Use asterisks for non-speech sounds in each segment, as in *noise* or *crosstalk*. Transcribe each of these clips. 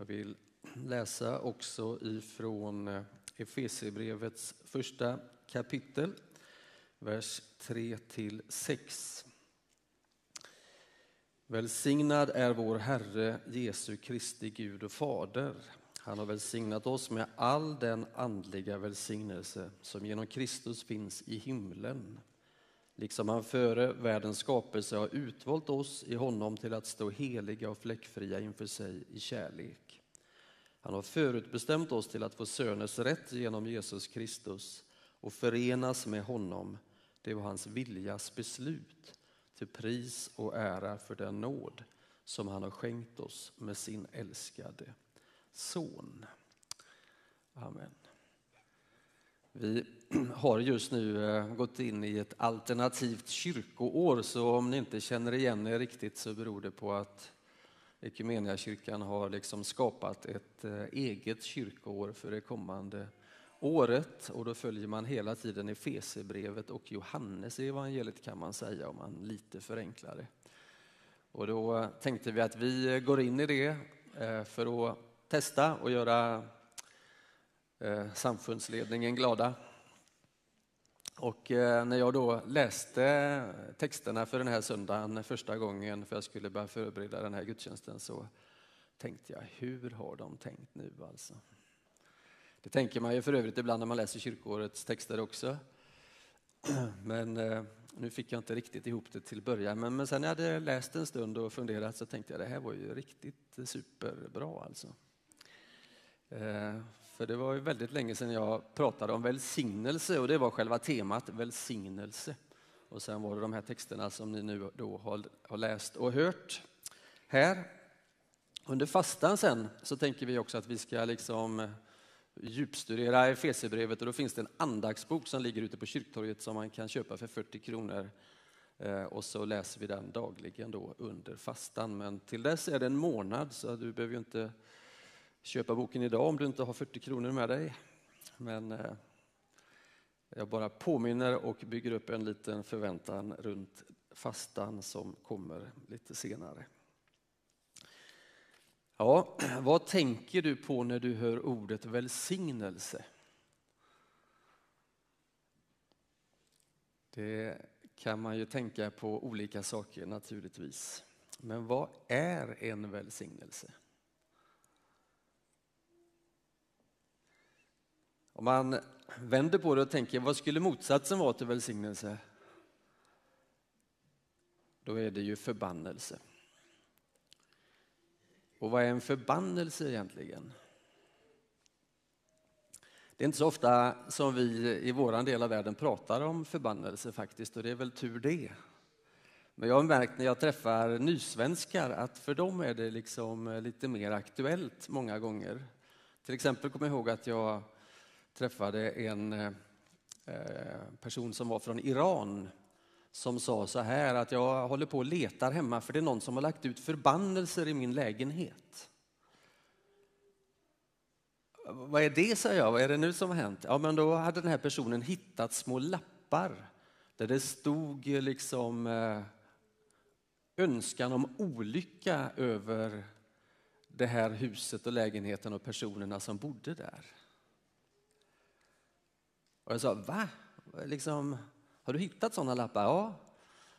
Jag vill läsa också ifrån eh, Efesierbrevets första kapitel, vers 3 till 6. Välsignad är vår Herre Jesu Kristi Gud och Fader. Han har välsignat oss med all den andliga välsignelse som genom Kristus finns i himlen. Liksom han före världens skapelse har utvalt oss i honom till att stå heliga och fläckfria inför sig i kärlek. Han har förutbestämt oss till att få söners rätt genom Jesus Kristus och förenas med honom. Det var hans viljas beslut till pris och ära för den nåd som han har skänkt oss med sin älskade son. Amen. Vi *clears throat* har just nu eh, gått in i ett alternativt kyrkoår så om ni inte känner igen er riktigt så beror det på att Equmeniakyrkan har liksom skapat ett eh, eget kyrkoår för det kommande året och då följer man hela tiden Efesierbrevet och Johannes evangeliet kan man säga om man lite förenklar det. Och då tänkte vi att vi går in i det eh, för att testa och göra eh, samfundsledningen glada. Och eh, när jag då läste texterna för den här söndagen första gången för jag skulle börja förbereda den här gudstjänsten så tänkte jag, hur har de tänkt nu alltså? Det tänker man ju för övrigt ibland när man läser kyrkårets texter också. *clears throat* Men eh, nu fick jag inte riktigt ihop det till början. Men, men sen när jag hade läst en stund och funderat så tänkte jag det här var ju riktigt superbra alltså. Eh, för det var ju väldigt länge sedan jag pratade om välsignelse och det var själva temat, välsignelse. Och sen var det de här texterna som ni nu då har, har läst och hört här. Under fastan sen så tänker vi också att vi ska liksom eh, djupstudera Efesierbrevet och då finns det en andaktsbok som ligger ute på kyrktorget som man kan köpa för 40 kronor. Eh, och så läser vi den dagligen då under fastan. Men till dess är det en månad så du behöver ju inte köpa boken idag om du inte har 40 kronor med dig. Men eh, jag bara påminner och bygger upp en liten förväntan runt fastan som kommer lite senare. Ja, vad tänker du på när du hör ordet välsignelse? Det kan man ju tänka på olika saker naturligtvis. Men vad är en välsignelse? Om man vänder på det och tänker vad skulle motsatsen vara till välsignelse? Då är det ju förbannelse. Och vad är en förbannelse egentligen? Det är inte så ofta som vi i vår del av världen pratar om förbannelse faktiskt och det är väl tur det. Men jag har märkt när jag träffar nysvenskar att för dem är det liksom lite mer aktuellt många gånger. Till exempel kommer jag ihåg att jag träffade en eh, eh, person som var från Iran som sa så här att jag håller på och letar hemma för det är någon som har lagt ut förbannelser i min lägenhet. Vad är det, sa jag. Vad är det nu som har hänt? Ja, men då hade den här personen hittat små lappar där det stod liksom eh, önskan om olycka över det här huset och lägenheten och personerna som bodde där. Och jag sa, va? Liksom, har du hittat sådana lappar? Ja.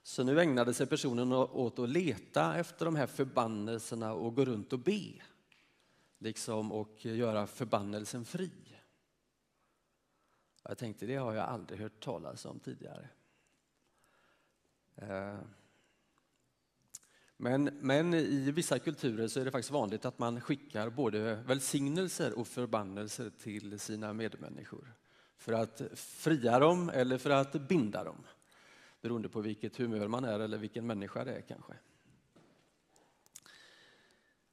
Så nu ägnade sig personen åt att leta efter de här förbannelserna och gå runt och be. Liksom och göra förbannelsen fri. Jag tänkte, det har jag aldrig hört talas om tidigare. Eh. Men, men i vissa kulturer så är det faktiskt vanligt att man skickar både välsignelser och förbannelser till sina medmänniskor. För att fria dem eller för att binda dem. Beroende på vilket humör man är eller vilken människa det är kanske.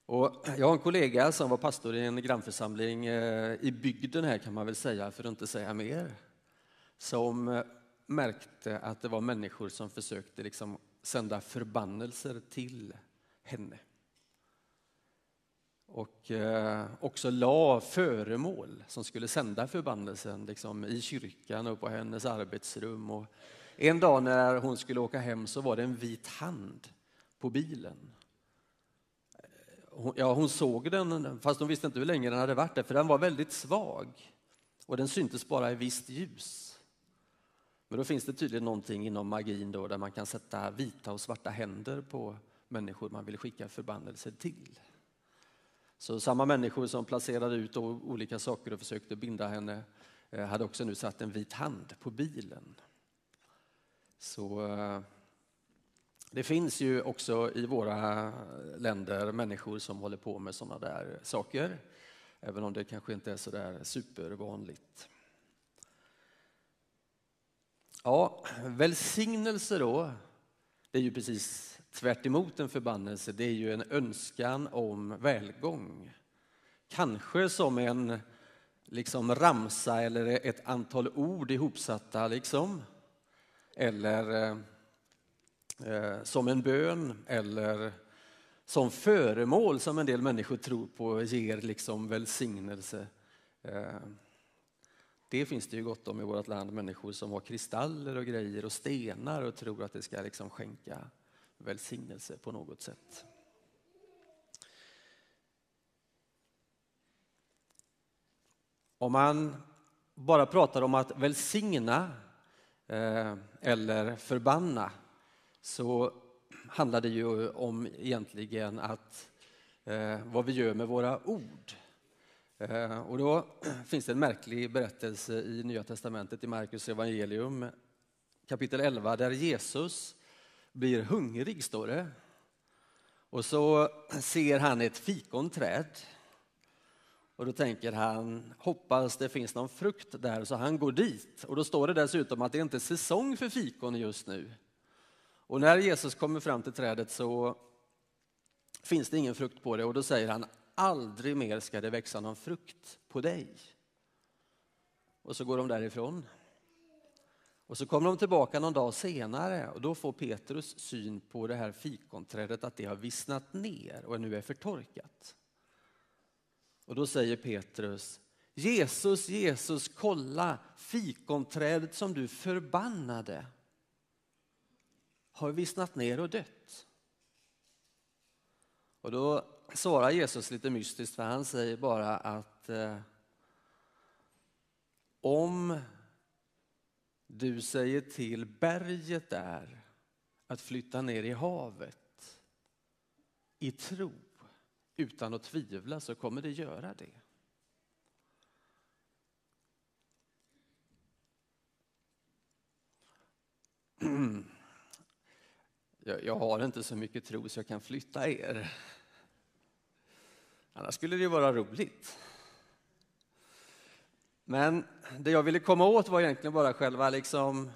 Och jag har en kollega som var pastor i en grannförsamling eh, i bygden här kan man väl säga, för att inte säga mer. Som eh, märkte att det var människor som försökte liksom sända förbannelser till henne och eh, också la föremål som skulle sända förbannelsen liksom, i kyrkan och på hennes arbetsrum. Och en dag när hon skulle åka hem så var det en vit hand på bilen. hon, ja, hon såg den, fast hon visste inte hur länge den hade varit där, för den var väldigt svag. Och den syntes bara i visst ljus. Men då finns det tydligen någonting inom magin då, där man kan sätta vita och svarta händer på människor man vill skicka förbannelser till. Så samma människor som placerade ut olika saker och försökte binda henne eh, hade också nu satt en vit hand på bilen. Så eh, det finns ju också i våra länder människor som håller på med sådana där saker, även om det kanske inte är så där supervanligt. Ja, välsignelse då, det är ju precis tvärt en förbannelse. Det är ju en önskan om välgång. Kanske som en liksom ramsa eller ett antal ord ihopsatta, liksom. Eller eh, eh, som en bön eller som föremål som en del människor tror på ger liksom välsignelse. Eh, det finns det ju gott om i vårt land, människor som har kristaller och grejer och stenar och tror att det ska liksom skänka välsignelse på något sätt. Om man bara pratar om att välsigna eh, eller förbanna så handlar det ju om egentligen att eh, vad vi gör med våra ord. Eh, och då *clears throat* finns det en märklig berättelse i Nya testamentet i Markus evangelium kapitel 11 där Jesus blir hungrig, står det. Och så *clears throat* ser han ett fikonträd. Och då tänker han, hoppas det finns någon frukt där, så han går dit. Och då står det dessutom att det inte är säsong för fikon just nu. Och när Jesus kommer fram till trädet så finns det ingen frukt på det och då säger han aldrig mer ska det växa någon frukt på dig. Och så går de därifrån. Och så kommer de tillbaka någon dag senare och då får Petrus syn på det här fikonträdet att det har vissnat ner och nu är förtorkat. Och då säger Petrus Jesus, Jesus, kolla fikonträdet som du förbannade har vissnat ner och dött. Och då svarar Jesus lite mystiskt, för han säger bara att eh, om du säger till berget där att flytta ner i havet i tro utan att tvivla så kommer det göra det. *clears throat* jag, jag har inte så mycket tro så jag kan flytta er. Annars skulle det ju vara roligt. Men det jag ville komma åt var egentligen bara själva liksom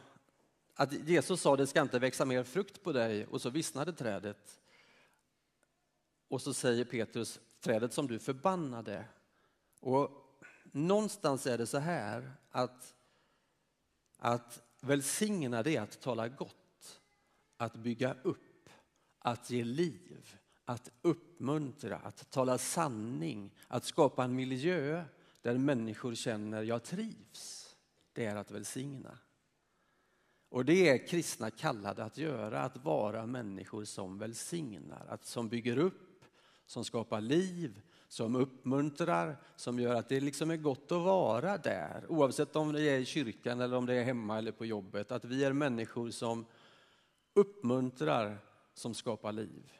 att Jesus sa det ska inte växa mer frukt på dig och så vissnade trädet. Och så säger Petrus, trädet som du förbannade. Och någonstans är det så här att, att välsigna det är att tala gott att bygga upp, att ge liv, att uppmuntra, att tala sanning, att skapa en miljö där människor känner jag trivs. Det är att välsigna. Och det är kristna kallade att göra, att vara människor som välsignar, att, som bygger upp, som skapar liv, som uppmuntrar, som gör att det liksom är gott att vara där. Oavsett om det är i kyrkan eller om det är hemma eller på jobbet. Att vi är människor som uppmuntrar, som skapar liv,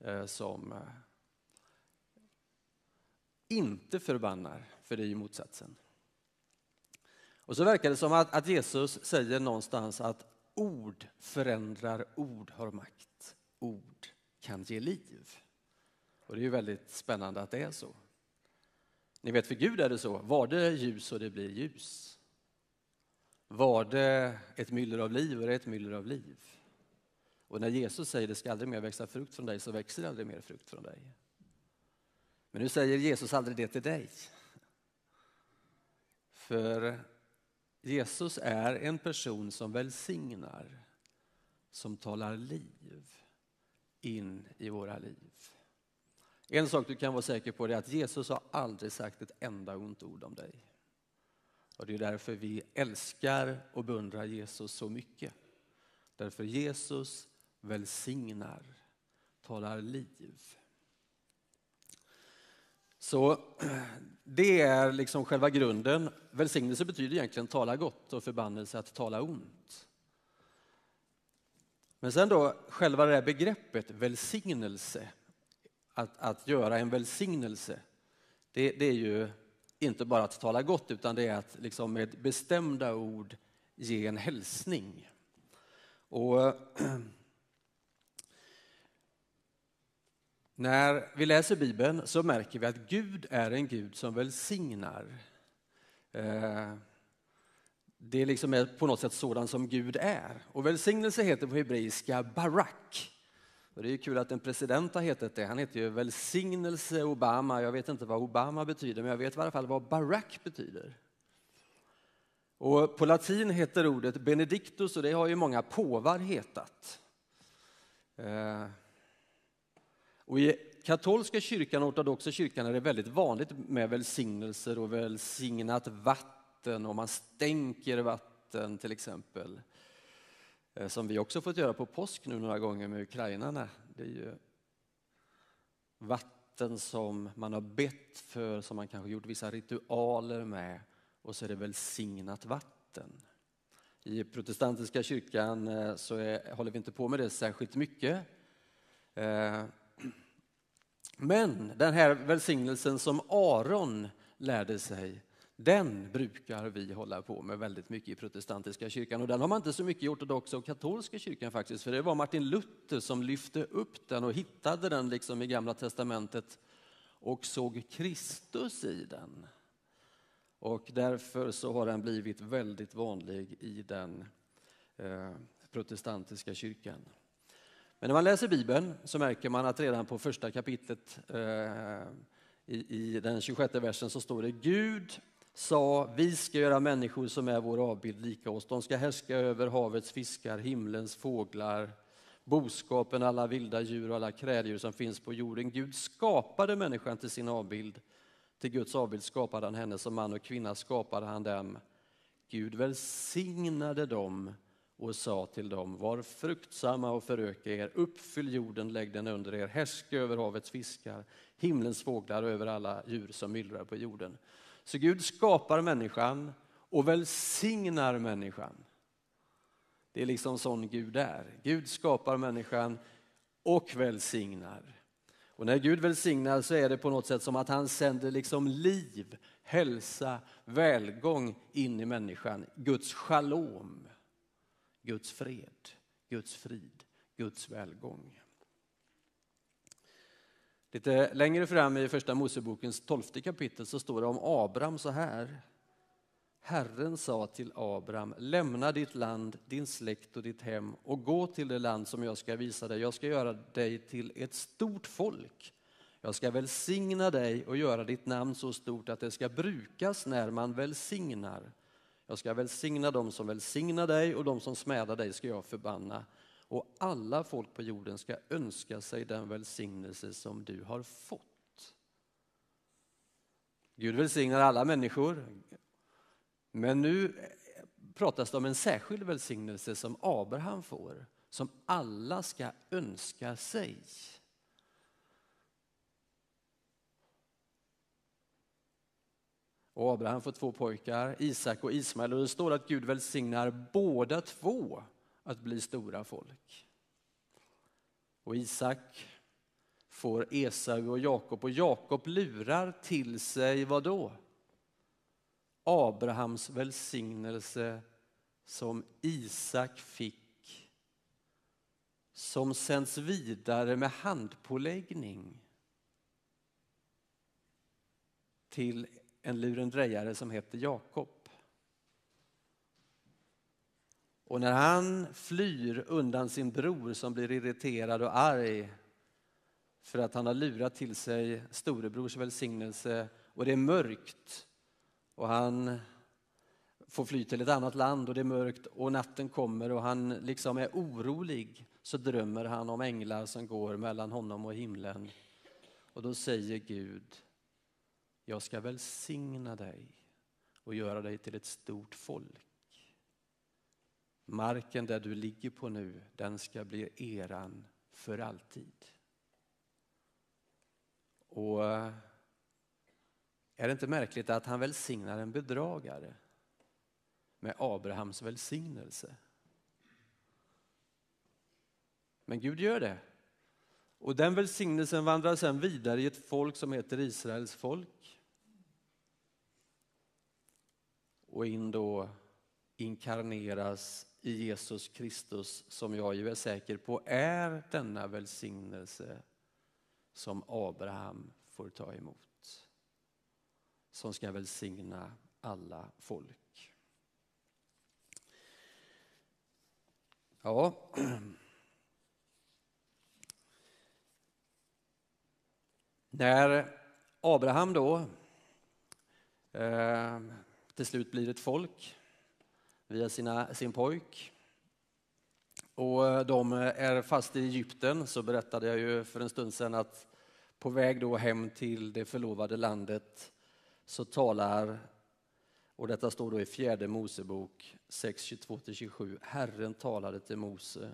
Eh, som eh, inte förbannar, för det är ju motsatsen. Och så verkar det som att, att Jesus säger någonstans att ord förändrar, ord har makt, ord kan ge liv. Och det är ju väldigt spännande att det är så. Ni vet, för Gud är det så, var det ljus och det blir ljus. Var det ett myller av liv och det är ett myller av liv. Och när Jesus säger det ska aldrig mer växa frukt från dig så växer det aldrig mer frukt från dig. Men nu säger Jesus aldrig det till dig. För Jesus är en person som välsignar, som talar liv in i våra liv. En sak du kan vara säker på är att Jesus har aldrig sagt ett enda ont ord om dig. Och Det är därför vi älskar och beundrar Jesus så mycket. Därför Jesus välsignar, talar liv. Så *clears throat* det är liksom själva grunden. Välsignelse betyder egentligen tala gott och förbannelse att tala ont. Men sen då själva det här begreppet välsignelse, att, att göra en välsignelse, det, det, är ju inte bara att tala gott utan det är att liksom med bestämda ord ge en hälsning. Och *clears throat* När vi läser Bibeln så märker vi att Gud är en Gud som välsignar. Eh, det är liksom på något sätt sådan som Gud är. Och välsignelse heter på hebreiska barak. Och det är kul att en president har hetat det. Han heter ju välsignelse Obama. Jag vet inte vad Obama betyder, men jag vet i alla fall vad barak betyder. Och på latin heter ordet benedictus och det har ju många påvar hetat. Eh, och I katolska kyrkan och ortodoxa kyrkan är det väldigt vanligt med välsignelser och välsignat vatten och man stänker vatten till exempel. Eh, som vi också fått göra på påsk nu några gånger med ukrainarna. Det är ju vatten som man har bett för, som man kanske gjort vissa ritualer med och så är det välsignat vatten. I protestantiska kyrkan eh, så är, håller vi inte på med det särskilt mycket. Eh, men den här välsignelsen som Aron lärde sig, den brukar vi hålla på med väldigt mycket i protestantiska kyrkan. Och den har man inte så mycket i ortodoxa och katolska kyrkan faktiskt, för det var Martin Luther som lyfte upp den och hittade den liksom i Gamla Testamentet och såg Kristus i den. Och därför så har den blivit väldigt vanlig i den eh, protestantiska kyrkan. Men när man läser Bibeln så märker man att redan på första kapitlet eh, i, i den 26 versen så står det Gud sa, vi ska göra människor som är vår avbild lika oss. De ska härska över havets fiskar, himlens fåglar, boskapen, alla vilda djur och alla kräldjur som finns på jorden. Gud skapade människan till sin avbild. Till Guds avbild skapade han henne, som man och kvinna skapade han dem. Gud välsignade dem och sa till dem, var fruktsamma och föröka er, uppfyll jorden, lägg den under er, härska över havets fiskar, himlens fåglar och över alla djur som myllrar på jorden. Så Gud skapar människan och välsignar människan. Det är liksom sån Gud är. Gud skapar människan och välsignar. Och när Gud välsignar så är det på något sätt som att han sänder liksom liv, hälsa, välgång in i människan. Guds shalom. Guds fred, Guds frid, Guds välgång. Lite längre fram i första Mosebokens tolfte kapitel så står det om Abraham så här. Herren sa till Abraham, lämna ditt land, din släkt och ditt hem och gå till det land som jag ska visa dig. Jag ska göra dig till ett stort folk. Jag ska välsigna dig och göra ditt namn så stort att det ska brukas när man välsignar. Jag ska välsigna dem som välsignar dig och de som smädar dig ska jag förbanna. Och alla folk på jorden ska önska sig den välsignelse som du har fått. Gud välsignar alla människor. Men nu pratas det om en särskild välsignelse som Abraham får, som alla ska önska sig. Och Abraham får två pojkar, Isak och Ismael. Och det står att Gud välsignar båda två att bli stora folk. Och Isak får Esau och Jakob och Jakob lurar till sig vad då? Abrahams välsignelse som Isak fick som sänds vidare med handpåläggning till en lurendrejare som heter Jakob. Och när han flyr undan sin bror som blir irriterad och arg för att han har lurat till sig storebrors välsignelse och det är mörkt och han får fly till ett annat land och det är mörkt och natten kommer och han liksom är orolig så drömmer han om änglar som går mellan honom och himlen. Och då säger Gud jag ska välsigna dig och göra dig till ett stort folk. Marken där du ligger på nu, den ska bli eran för alltid. Och eh, Är det inte märkligt att han välsignar en bedragare med Abrahams välsignelse? Men Gud gör det. Och den välsignelsen vandrar sedan vidare i ett folk som heter Israels folk. Och in då inkarneras i Jesus Kristus som jag ju är säker på är denna välsignelse som Abraham får ta emot. Som ska välsigna alla folk. Ja. *clears throat* När Abraham då eh, till slut blir ett folk via sina, sin pojk och eh, de är fast i Egypten så berättade jag ju för en stund sedan att på väg då hem till det förlovade landet så talar, och detta står då i fjärde Mosebok 6.22–27 Herren talade till Mose.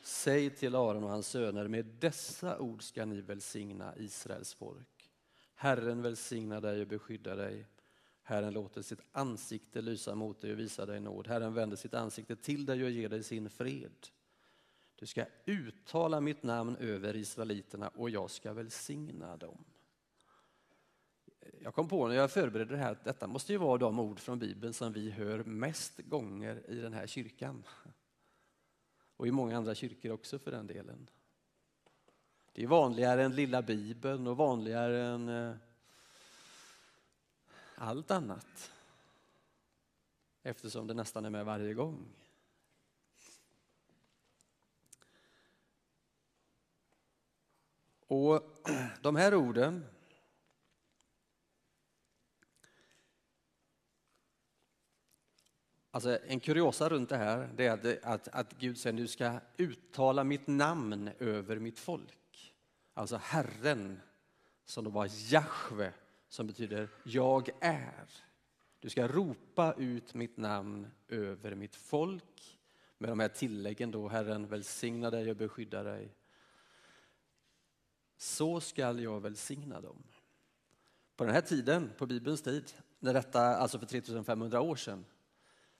Säg till Aron och hans söner, med dessa ord ska ni välsigna Israels folk. Herren välsigna dig och beskydda dig. Herren låter sitt ansikte lysa mot dig och visa dig nåd. Herren vänder sitt ansikte till dig och ger dig sin fred. Du ska uttala mitt namn över israeliterna och jag ska välsigna dem. Jag kom på när jag förberedde det här att detta måste ju vara de ord från Bibeln som vi hör mest gånger i den här kyrkan. Och i många andra kyrkor också för den delen. Det är vanligare än lilla Bibeln och vanligare än eh, allt annat. Eftersom det nästan är med varje gång. Och *clears throat* de här orden Alltså en kuriosa runt det här det är att, att Gud säger du ska uttala mitt namn över mitt folk. Alltså Herren, som då var Jahve, som betyder jag är. Du ska ropa ut mitt namn över mitt folk med de här tilläggen då, Herren välsigna dig och beskydda dig. Så skall jag välsigna dem. På den här tiden, på Bibelns tid, när detta, alltså för 3500 år sedan,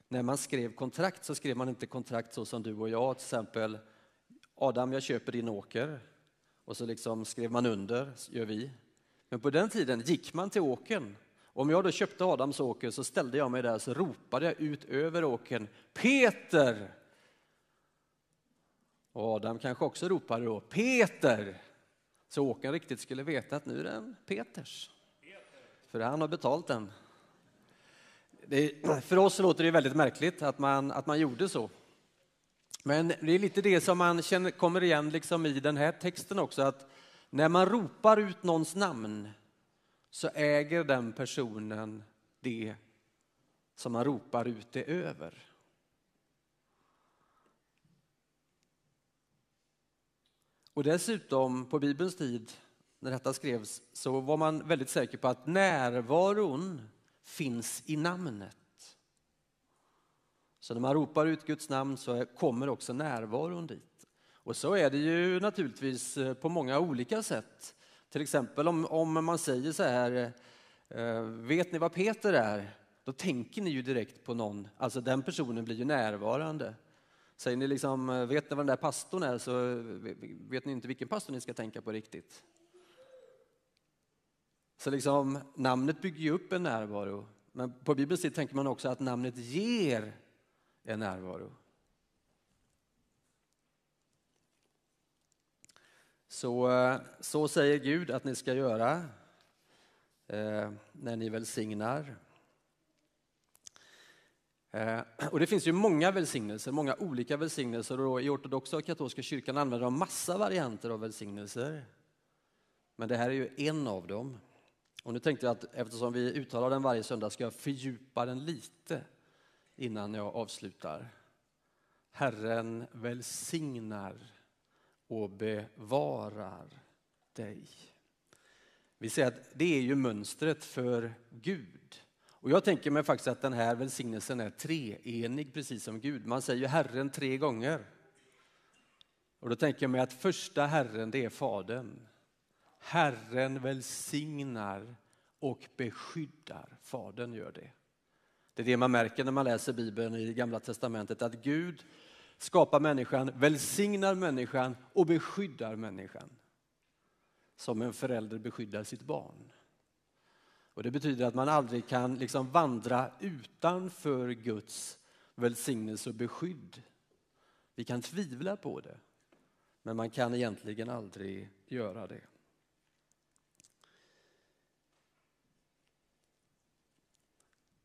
när man skrev kontrakt så skrev man inte kontrakt så som du och jag, till exempel Adam, jag köper din åker. Och så liksom skrev man under, gör vi. Men på den tiden gick man till åken. Om jag då köpte Adams åker så ställde jag mig där så ropade jag ut över åken Peter! Och Adam kanske också ropade då Peter! Så åkern riktigt skulle veta att nu är den Peters. För han har betalt den. Det, för oss låter det väldigt märkligt att man, att man gjorde så. Men det är lite det som man känner, kommer igen liksom i den här texten också, att när man ropar ut någons namn så äger den personen det som man ropar ut det över. Och dessutom, på Bibelns tid, när detta skrevs, så var man väldigt säker på att närvaron finns i namnet. Så när man ropar ut Guds namn så kommer också närvaron dit. Och så är det ju naturligtvis eh, på många olika sätt. Till exempel om, om man säger så här, eh, vet ni vad Peter är? Då tänker ni ju direkt på någon, alltså den personen blir ju närvarande. Säger ni liksom, eh, vet ni vad den där pastorn är så vet ni inte vilken pastor ni ska tänka på riktigt. Så liksom, namnet bygger ju upp en närvaro. Men på Bibelns tid tänker man också att namnet ger en närvaro. Så, eh, så säger Gud att ni ska göra eh, när ni välsignar. Eh, och det finns ju många välsignelser, många olika välsignelser och i ortodoxa och katolska kyrkan använder de massa varianter av välsignelser. Men det här är ju en av dem. Och nu tänkte jag att eftersom vi uttalar den varje söndag ska jag fördjupa den lite innan jag avslutar. Herren välsignar och bevarar dig. Vi säger att det är ju mönstret för Gud. Och jag tänker mig faktiskt att den här välsignelsen är treenig, precis som Gud. Man säger ju Herren tre gånger. Och då tänker jag mig att första Herren, det är Fadern. Herren välsignar och beskyddar. Fadern gör det. Det är det man märker när man läser Bibeln i Gamla Testamentet, att Gud skapar människan, välsignar människan och beskyddar människan. Som en förälder beskyddar sitt barn. Och Det betyder att man aldrig kan liksom vandra utanför Guds välsignelse och beskydd. Vi kan tvivla på det, men man kan egentligen aldrig göra det.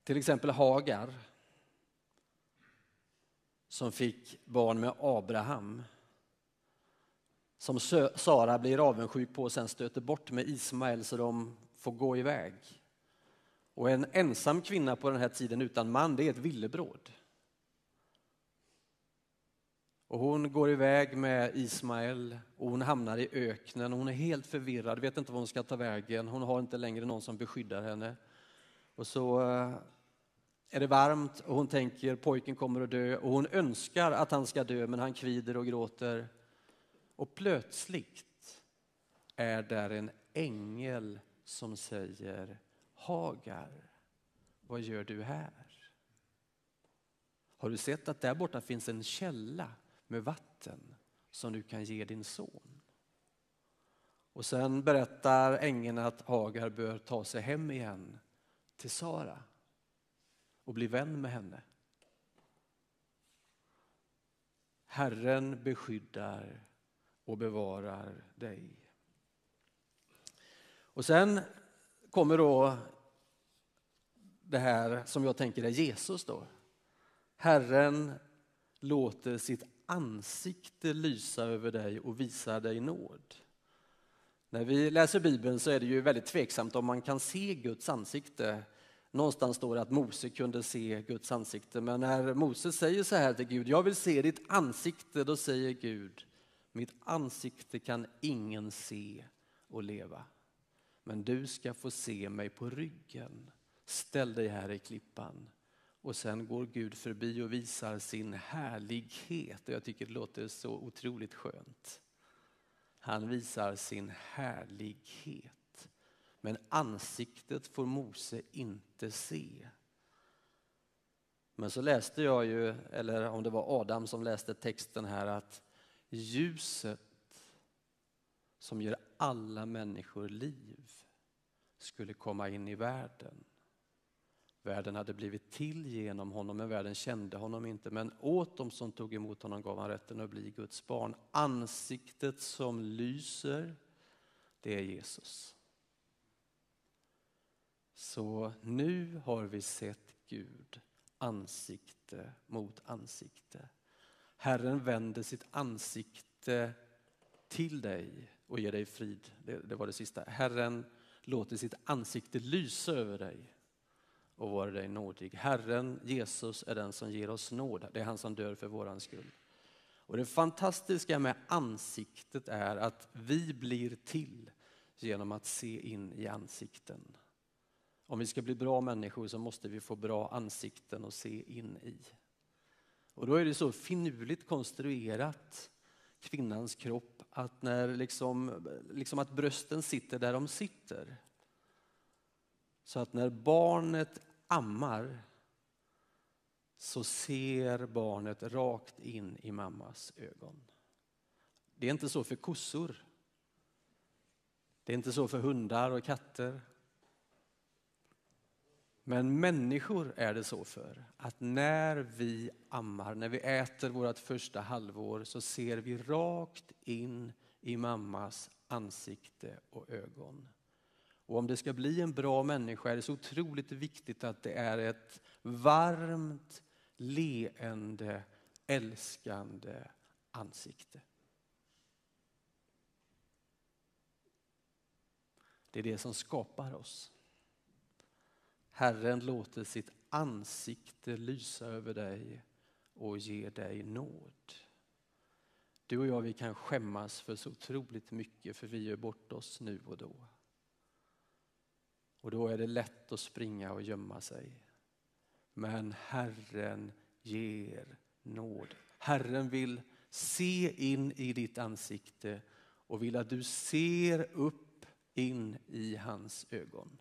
Till exempel Hagar som fick barn med Abraham som Sara blir avundsjuk på och sen stöter bort med Ismael så de får gå iväg. Och en ensam kvinna på den här tiden utan man, det är ett villebråd. Och hon går iväg med Ismael och hon hamnar i öknen. Hon är helt förvirrad, vet inte var hon ska ta vägen. Hon har inte längre någon som beskyddar henne. Och så eh, är det varmt och hon tänker pojken kommer att dö och hon önskar att han ska dö men han kvider och gråter. Och plötsligt är där en ängel som säger Hagar, vad gör du här? Har du sett att där borta finns en källa med vatten som du kan ge din son? Och sen berättar ängeln att Hagar bör ta sig hem igen till Sara och bli vän med henne. Herren beskyddar och bevarar dig. Och sen kommer då det här som jag tänker är Jesus då. Herren låter sitt ansikte lysa över dig och visa dig nåd. När vi läser Bibeln så är det ju väldigt tveksamt om man kan se Guds ansikte. Någonstans står det att Mose kunde se Guds ansikte, men när Mose säger så här till Gud, jag vill se ditt ansikte, då säger Gud, mitt ansikte kan ingen se och leva. Men du ska få se mig på ryggen. Ställ dig här i klippan. Och sen går Gud förbi och visar sin härlighet. Och jag tycker det låter så otroligt skönt. Han visar sin härlighet. Men ansiktet får Mose inte se. Men så läste jag ju, eller om det var Adam som läste texten här, att ljuset som ger alla människor liv skulle komma in i världen. Världen hade blivit till genom honom, men världen kände honom inte. Men åt dem som tog emot honom gav han rätten att bli Guds barn. Ansiktet som lyser, det är Jesus. Så nu har vi sett Gud ansikte mot ansikte. Herren vänder sitt ansikte till dig och ger dig frid. Det, det var det sista. Herren låter sitt ansikte lysa över dig och vara dig nådig. Herren Jesus är den som ger oss nåd. Det är han som dör för våran skull. Och det fantastiska med ansiktet är att vi blir till genom att se in i ansikten. Om vi ska bli bra människor så måste vi få bra ansikten att se in i. Och då är det så finurligt konstruerat, kvinnans kropp, att när liksom, liksom att brösten sitter där de sitter. Så att när barnet ammar så ser barnet rakt in i mammas ögon. Det är inte så för kossor. Det är inte så för hundar och katter. Men människor är det så för att när vi ammar, när vi äter vårt första halvår så ser vi rakt in i mammas ansikte och ögon. Och om det ska bli en bra människa är det så otroligt viktigt att det är ett varmt, leende, älskande ansikte. Det är det som skapar oss. Herren låter sitt ansikte lysa över dig och ge dig nåd. Du och jag vi kan skämmas för så otroligt mycket för vi gör bort oss nu och då. Och då är det lätt att springa och gömma sig. Men Herren ger nåd. Herren vill se in i ditt ansikte och vill att du ser upp in i hans ögon.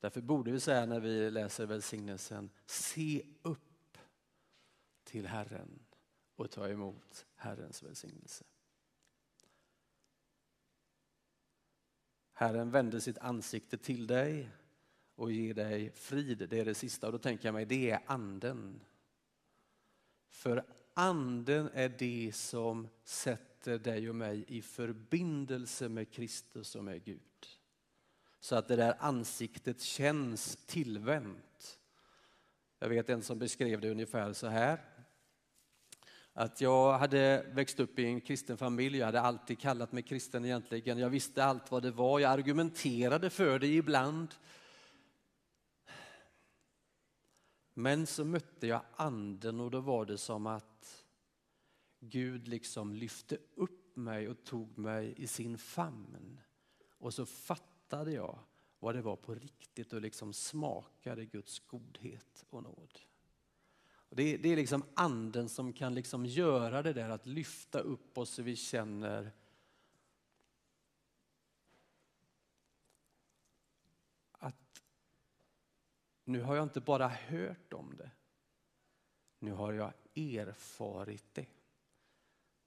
Därför borde vi säga när vi läser välsignelsen, se upp till Herren och ta emot Herrens välsignelse. Herren vänder sitt ansikte till dig och ger dig frid. Det är det sista. Och då tänker jag mig, det är anden. För anden är det som sätter dig och mig i förbindelse med Kristus och med Gud. Så att det där ansiktet känns tillvänt. Jag vet en som beskrev det ungefär så här. Att jag hade växt upp i en kristen familj, jag hade alltid kallat mig kristen egentligen. Jag visste allt vad det var, jag argumenterade för det ibland. Men så mötte jag anden och då var det som att Gud liksom lyfte upp mig och tog mig i sin famn. Och så fattade Fattade jag vad det var på riktigt och liksom smakade Guds godhet och nåd. Och det, är, det är liksom anden som kan liksom göra det där att lyfta upp oss så vi känner att nu har jag inte bara hört om det. Nu har jag erfarit det.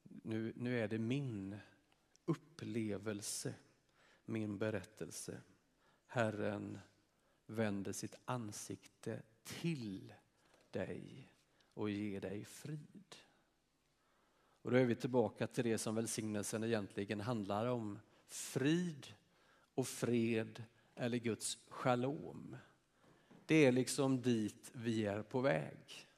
Nu, nu är det min upplevelse, min berättelse. Herren vänder sitt ansikte till dig och ger dig frid. Och då är vi tillbaka till det som välsignelsen egentligen handlar om. Frid och fred eller Guds shalom. Det är liksom dit vi är på väg.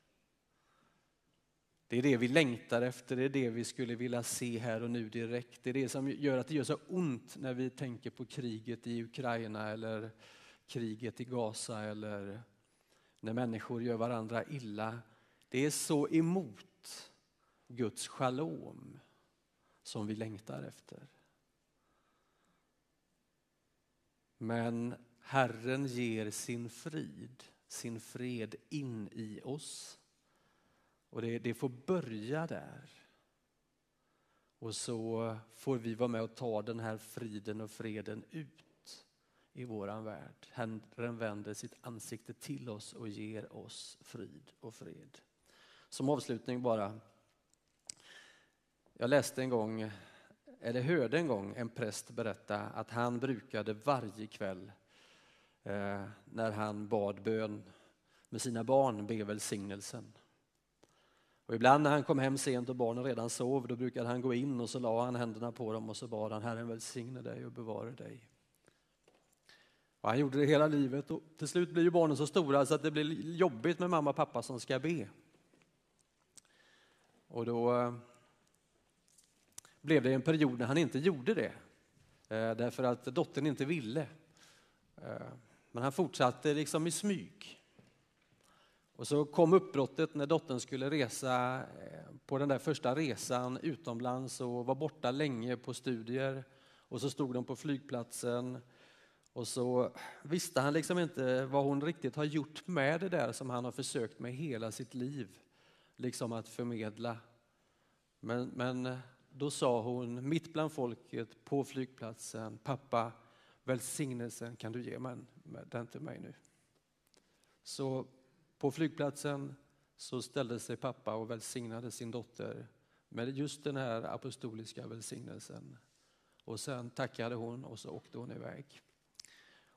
Det är det vi längtar efter, det är det vi skulle vilja se här och nu direkt. Det är det som gör att det gör så ont när vi tänker på kriget i Ukraina eller kriget i Gaza eller när människor gör varandra illa. Det är så emot Guds shalom som vi längtar efter. Men Herren ger sin frid, sin fred in i oss. Och det, det får börja där. Och så får vi vara med och ta den här friden och freden ut i våran värld. Herren vänder sitt ansikte till oss och ger oss frid och fred. Som avslutning bara. Jag läste en gång, eller hörde en gång en präst berätta att han brukade varje kväll eh, när han bad bön med sina barn be välsignelsen. Och ibland när han kom hem sent och barnen redan sov, då brukade han gå in och så la han händerna på dem och så bad han Herren välsigne dig och bevara dig. Och han gjorde det hela livet och till slut blir ju barnen så stora så att det blir jobbigt med mamma och pappa som ska be. Och då eh, blev det en period när han inte gjorde det. Eh, därför att dottern inte ville. Eh, men han fortsatte liksom i smyg. Och så kom uppbrottet när dottern skulle resa eh, på den där första resan utomlands och var borta länge på studier. Och så stod de på flygplatsen och så visste han liksom inte vad hon riktigt har gjort med det där som han har försökt med hela sitt liv. Liksom att förmedla. Men, men eh, då sa hon mitt bland folket på flygplatsen, pappa välsignelsen kan du ge mig, den till mig nu. Så på flygplatsen så ställde sig pappa och välsignade sin dotter med just den här apostoliska välsignelsen. Och sen tackade hon och så åkte hon iväg.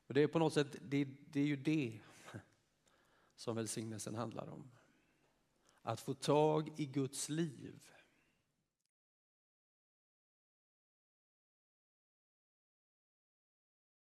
Och det är på något sätt, det, det är ju det som välsignelsen handlar om. Att få tag i Guds liv